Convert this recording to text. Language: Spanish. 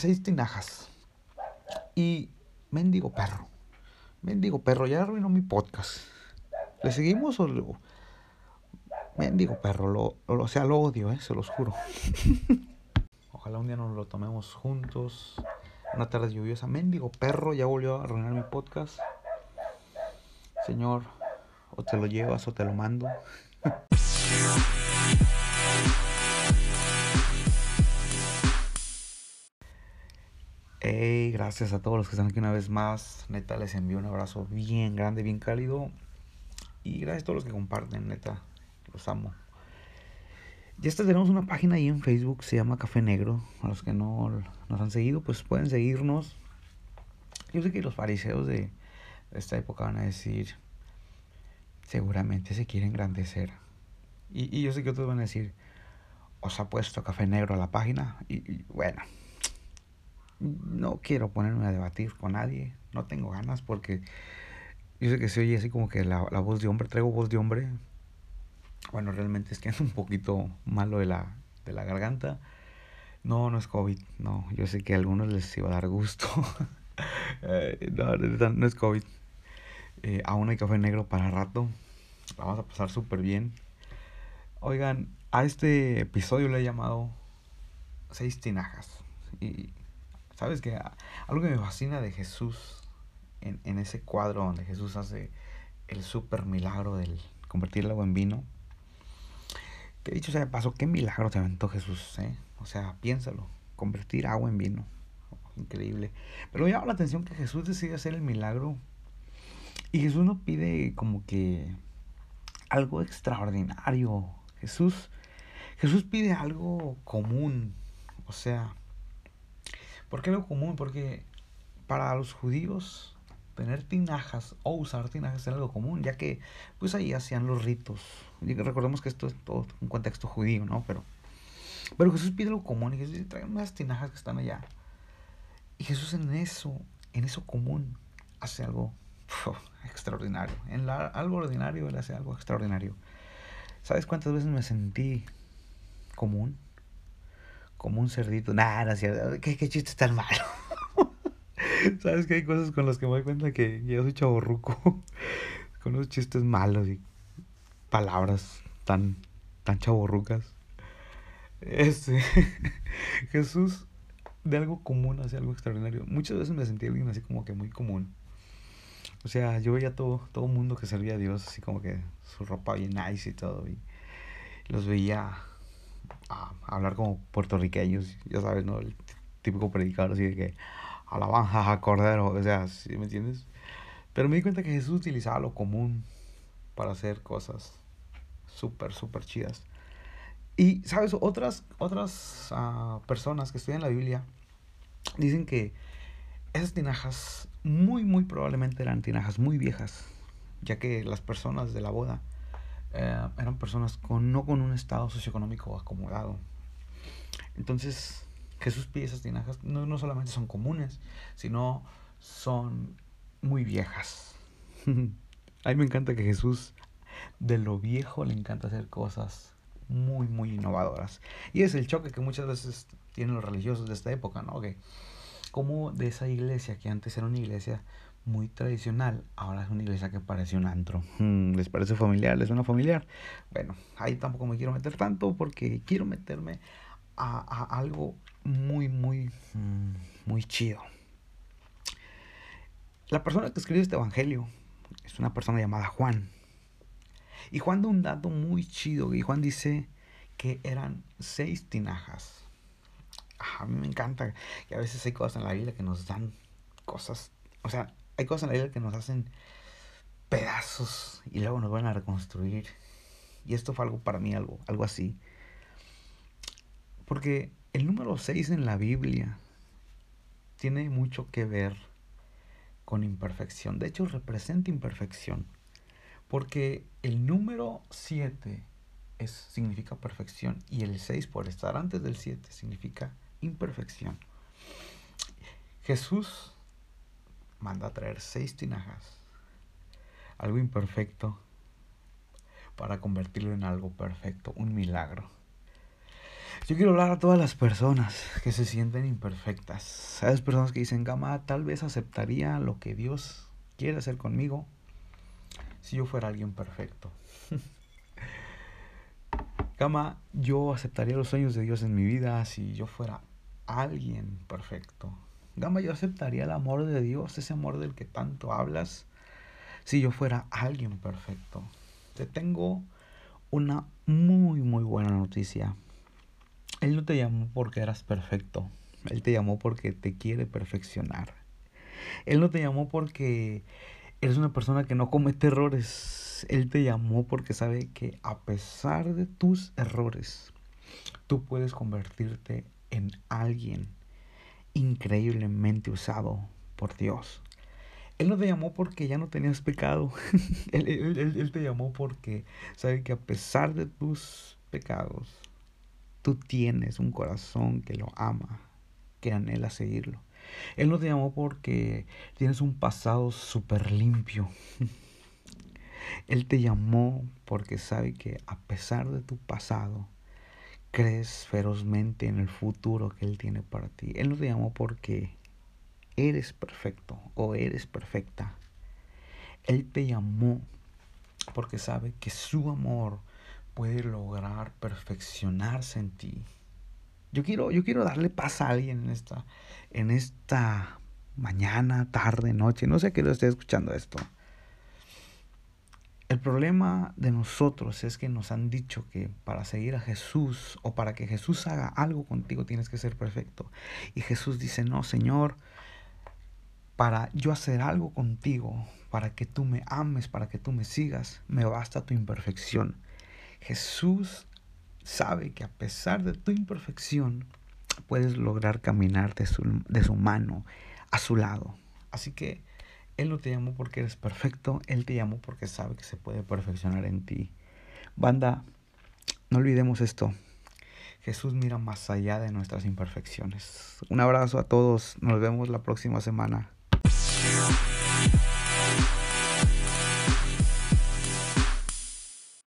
seis tinajas. Y mendigo perro. Mendigo perro, ya arruinó mi podcast. ¿Le seguimos o lo... Mendigo perro, lo, o sea, lo odio, eh, se los juro. Ojalá un día nos lo tomemos juntos. Una tarde lluviosa. Mendigo perro, ya volvió a arruinar mi podcast. Señor, o te lo llevas o te lo mando. Hey, gracias a todos los que están aquí una vez más. Neta, les envío un abrazo bien grande, bien cálido. Y gracias a todos los que comparten, neta. Los amo. Ya tenemos una página ahí en Facebook, se llama Café Negro. A los que no nos han seguido, pues pueden seguirnos. Yo sé que los fariseos de esta época van a decir, seguramente se quiere engrandecer. Y, y yo sé que otros van a decir, os ha puesto Café Negro a la página. y bueno, no quiero ponerme a debatir con nadie, no tengo ganas porque yo sé que se oye así como que la, voz de hombre, traigo voz de hombre. Bueno, realmente es que es un poquito malo de la, de la garganta. No, no es COVID, no, yo sé que a algunos les iba a dar gusto. Eh, no, no es COVID. Eh, aún hay café negro para rato. Vamos a pasar súper bien. Oigan, a este episodio le he llamado Seis Tinajas. Y ¿Sabes que Algo que me fascina de Jesús en, en ese cuadro donde Jesús hace el super milagro del convertir el agua en vino. Que dicho sea de paso, qué milagro te aventó Jesús, ¿eh? O sea, piénsalo, convertir agua en vino. increíble. Pero me llama la atención que Jesús decide hacer el milagro y Jesús no pide como que algo extraordinario. Jesús, Jesús pide algo común. O sea, ¿Por qué lo común? Porque para los judíos tener tinajas o usar tinajas era algo común, ya que pues ahí hacían los ritos. Y recordemos que esto es todo un contexto judío, ¿no? Pero, pero Jesús pide lo común y Jesús dice, trae unas tinajas que están allá. Y Jesús en eso, en eso común, hace algo extraordinario. En la, algo ordinario, Él hace algo extraordinario. ¿Sabes cuántas veces me sentí común? Como un cerdito. Nada, no ¿Qué, qué chiste tan malo. Sabes que hay cosas con las que me doy cuenta que yo soy chaborruco. con unos chistes malos y palabras tan, tan chaborrucas. Este, Jesús de algo común hacia algo extraordinario. Muchas veces me sentí alguien así como que muy común. O sea, yo veía todo, todo mundo que servía a Dios, así como que su ropa bien nice y todo. Y los veía a hablar como puertorriqueños, ya sabes, ¿no? El típico predicador así de que alabanza a cordero, o sea, ¿sí me entiendes? Pero me di cuenta que Jesús utilizaba lo común para hacer cosas súper, súper chidas. Y, ¿sabes? Otras, otras uh, personas que estudian la Biblia dicen que esas tinajas muy, muy probablemente eran tinajas muy viejas, ya que las personas de la boda eh, eran personas con, no con un estado socioeconómico acomodado. Entonces, Jesús pide esas tinajas, no, no solamente son comunes, sino son muy viejas. A mí me encanta que Jesús, de lo viejo, le encanta hacer cosas muy, muy innovadoras. Y es el choque que muchas veces tienen los religiosos de esta época, ¿no? Que como de esa iglesia, que antes era una iglesia muy tradicional, ahora es una iglesia que parece un antro. Hmm, ¿Les parece familiar? ¿Les suena familiar? Bueno, ahí tampoco me quiero meter tanto porque quiero meterme a, algo muy, muy, mm, muy chido. La persona que escribe este evangelio es una persona llamada Juan. Y Juan da un dato muy chido. Y Juan dice que eran seis tinajas. A mí me encanta que a veces hay cosas en la Biblia que nos dan cosas. O sea, hay cosas en la Biblia que nos hacen pedazos y luego nos van a reconstruir. Y esto fue algo para mí, algo, algo así. Porque el número 6 en la Biblia tiene mucho que ver con imperfección. De hecho, representa imperfección. Porque el número 7 es, significa perfección y el 6 por estar antes del 7 significa imperfección. Jesús manda a traer seis tinajas, algo imperfecto, para convertirlo en algo perfecto, un milagro. Yo quiero hablar a todas las personas que se sienten imperfectas. A esas personas que dicen, Gama, tal vez aceptaría lo que Dios quiere hacer conmigo si yo fuera alguien perfecto. Gama, yo aceptaría los sueños de Dios en mi vida si yo fuera alguien perfecto. Gama, yo aceptaría el amor de Dios, ese amor del que tanto hablas, si yo fuera alguien perfecto. Te tengo una muy, muy buena noticia. Él no te llamó porque eras perfecto. Él te llamó porque te quiere perfeccionar. Él no te llamó porque eres una persona que no comete errores. Él te llamó porque sabe que a pesar de tus errores, tú puedes convertirte en alguien increíblemente usado por Dios. Él no te llamó porque ya no tenías pecado. él, él, te llamó porque sabe que a pesar de tus pecados, tú tienes un corazón que lo ama, que anhela seguirlo. Él no te llamó porque tienes un pasado súper limpio. Él te llamó porque sabe que a pesar de tu pasado, crees ferozmente en el futuro que Él tiene para ti. Él no te llamó porque eres perfecto o eres perfecta. Él te llamó porque sabe que su amor puede lograr perfeccionarse en ti. Yo quiero, yo quiero darle paz a alguien en esta, en esta mañana, tarde, noche, no sé qué lo esté escuchando esto. El problema de nosotros es que nos han dicho que para seguir a Jesús o para que Jesús haga algo contigo tienes que ser perfecto. Y Jesús dice, no, Señor, para yo hacer algo contigo, para que tú me ames, para que tú me sigas, me basta tu imperfección. Jesús sabe que a pesar de tu imperfección, puedes lograr caminar de su, de su mano a su lado. Así que Él no te llamó porque eres perfecto, Él te llamó porque sabe que se puede perfeccionar en ti. Banda, no olvidemos esto. Jesús mira más allá de nuestras imperfecciones. Un abrazo a todos, nos vemos la próxima semana.